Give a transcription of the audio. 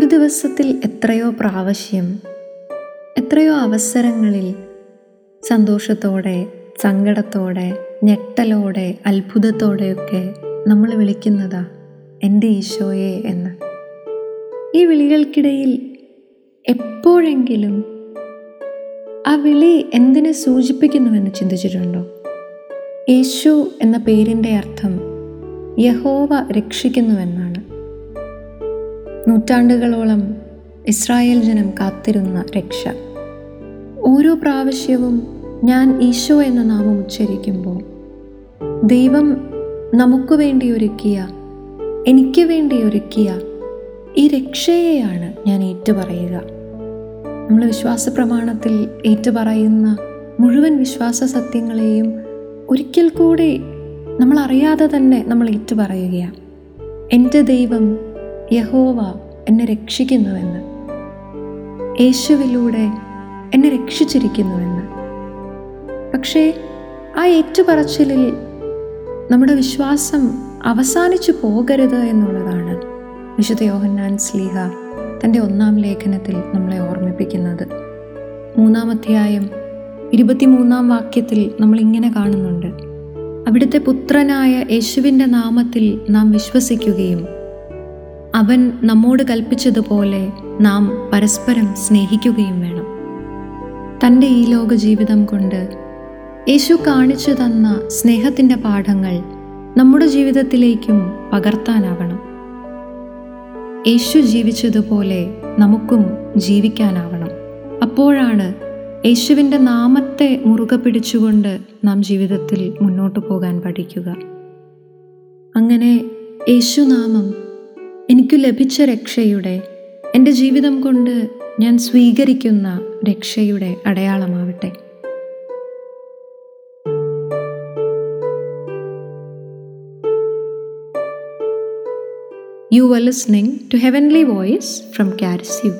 ദിവസത്തിൽ എത്രയോ പ്രാവശ്യം എത്രയോ അവസരങ്ങളിൽ സന്തോഷത്തോടെ സങ്കടത്തോടെ ഞെട്ടലോടെ അത്ഭുതത്തോടെയൊക്കെ നമ്മൾ വിളിക്കുന്നതാ എന്റെ ഈശോയെ എന്ന്. ഈ വിളികൾക്കിടയിൽ എപ്പോഴെങ്കിലും ആ വിളി എന്തിനെ സൂചിപ്പിക്കുന്നുവെന്ന് ചിന്തിച്ചിട്ടുണ്ടോ? യേശു എന്ന പേരിന്റെ അർത്ഥം യഹോവ രക്ഷിക്കുന്നുവെന്നാണ്. നൂറ്റാണ്ടുകളോളം ഇസ്രായേൽ ജനം കാത്തിരുന്ന രക്ഷ. ഓരോ പ്രാവശ്യവും ഞാൻ ഈശോ എന്ന നാമം ഉച്ചരിക്കുമ്പോൾ ദൈവം നമുക്ക് വേണ്ടി ഒരുക്കിയ എനിക്ക് വേണ്ടി ഒരുക്കിയ ഈ രക്ഷയെയാണ് ഞാൻ ഏറ്റുപറയുക. നമ്മൾ വിശ്വാസ പ്രമാണത്തിൽ ഏറ്റുപറയുന്ന മുഴുവൻ വിശ്വാസ സത്യങ്ങളെയും ഒരിക്കൽ കൂടി നമ്മൾ അറിയാതെ തന്നെ നമ്മൾ ഏറ്റുപറയുകയാണ്. എന്റെ ദൈവം യഹോവ എന്നെ രക്ഷിക്കുന്നുവെന്ന്. യേശുവിലൂടെ എന്നെ രക്ഷിച്ചിരിക്കുന്നുവെന്ന്. പക്ഷേ ആ ഏറ്റുപറച്ചിലിൽ നമ്മുടെ വിശ്വാസം അവസാനിച്ചു പോകരുത് എന്നുള്ളതാണ് വിശുദ്ധ യോഹന്നാൻ സ്ലീഹ തന്റെ ഒന്നാം ലേഖനത്തിൽ നമ്മളെ ഓർമ്മിപ്പിക്കുന്നത്. മൂന്നാം അധ്യായം ഇരുപത്തിമൂന്നാം വാക്യത്തിൽ നമ്മൾ ഇങ്ങനെ കാണുന്നുണ്ട്. അവിടുത്തെ പുത്രനായ യേശുവിന്റെ നാമത്തിൽ നാം വിശ്വസിക്കുകയും അവൻ നമ്മോട് കൽപ്പിച്ചതുപോലെ നാം പരസ്പരം സ്നേഹിക്കുകയും വേണം. തന്റെ ഈ ലോക ജീവിതം കൊണ്ട് യേശു കാണിച്ചു തന്ന സ്നേഹത്തിന്റെ പാഠങ്ങൾ നമ്മുടെ ജീവിതത്തിലേക്കും പകർത്താനാവണം. യേശു ജീവിച്ചതുപോലെ നമുക്കും ജീവിക്കാനാവണം. അപ്പോഴാണ് യേശുവിന്റെ നാമത്തെ മുറുകെ പിടിച്ചുകൊണ്ട് നാം ജീവിതത്തിൽ മുന്നോട്ട് പോകാൻ പഠിക്കുക. അങ്ങനെ യേശുനാമം എനിക്കു ലഭിച്ച രക്ഷയുടെ എന്റെ ജീവിതം കൊണ്ട് ഞാൻ സ്വീകരിക്കുന്ന രക്ഷയുടെ അടയാളമാവട്ടെ you were listening to heavenly voice from കാരിസ്യൂ.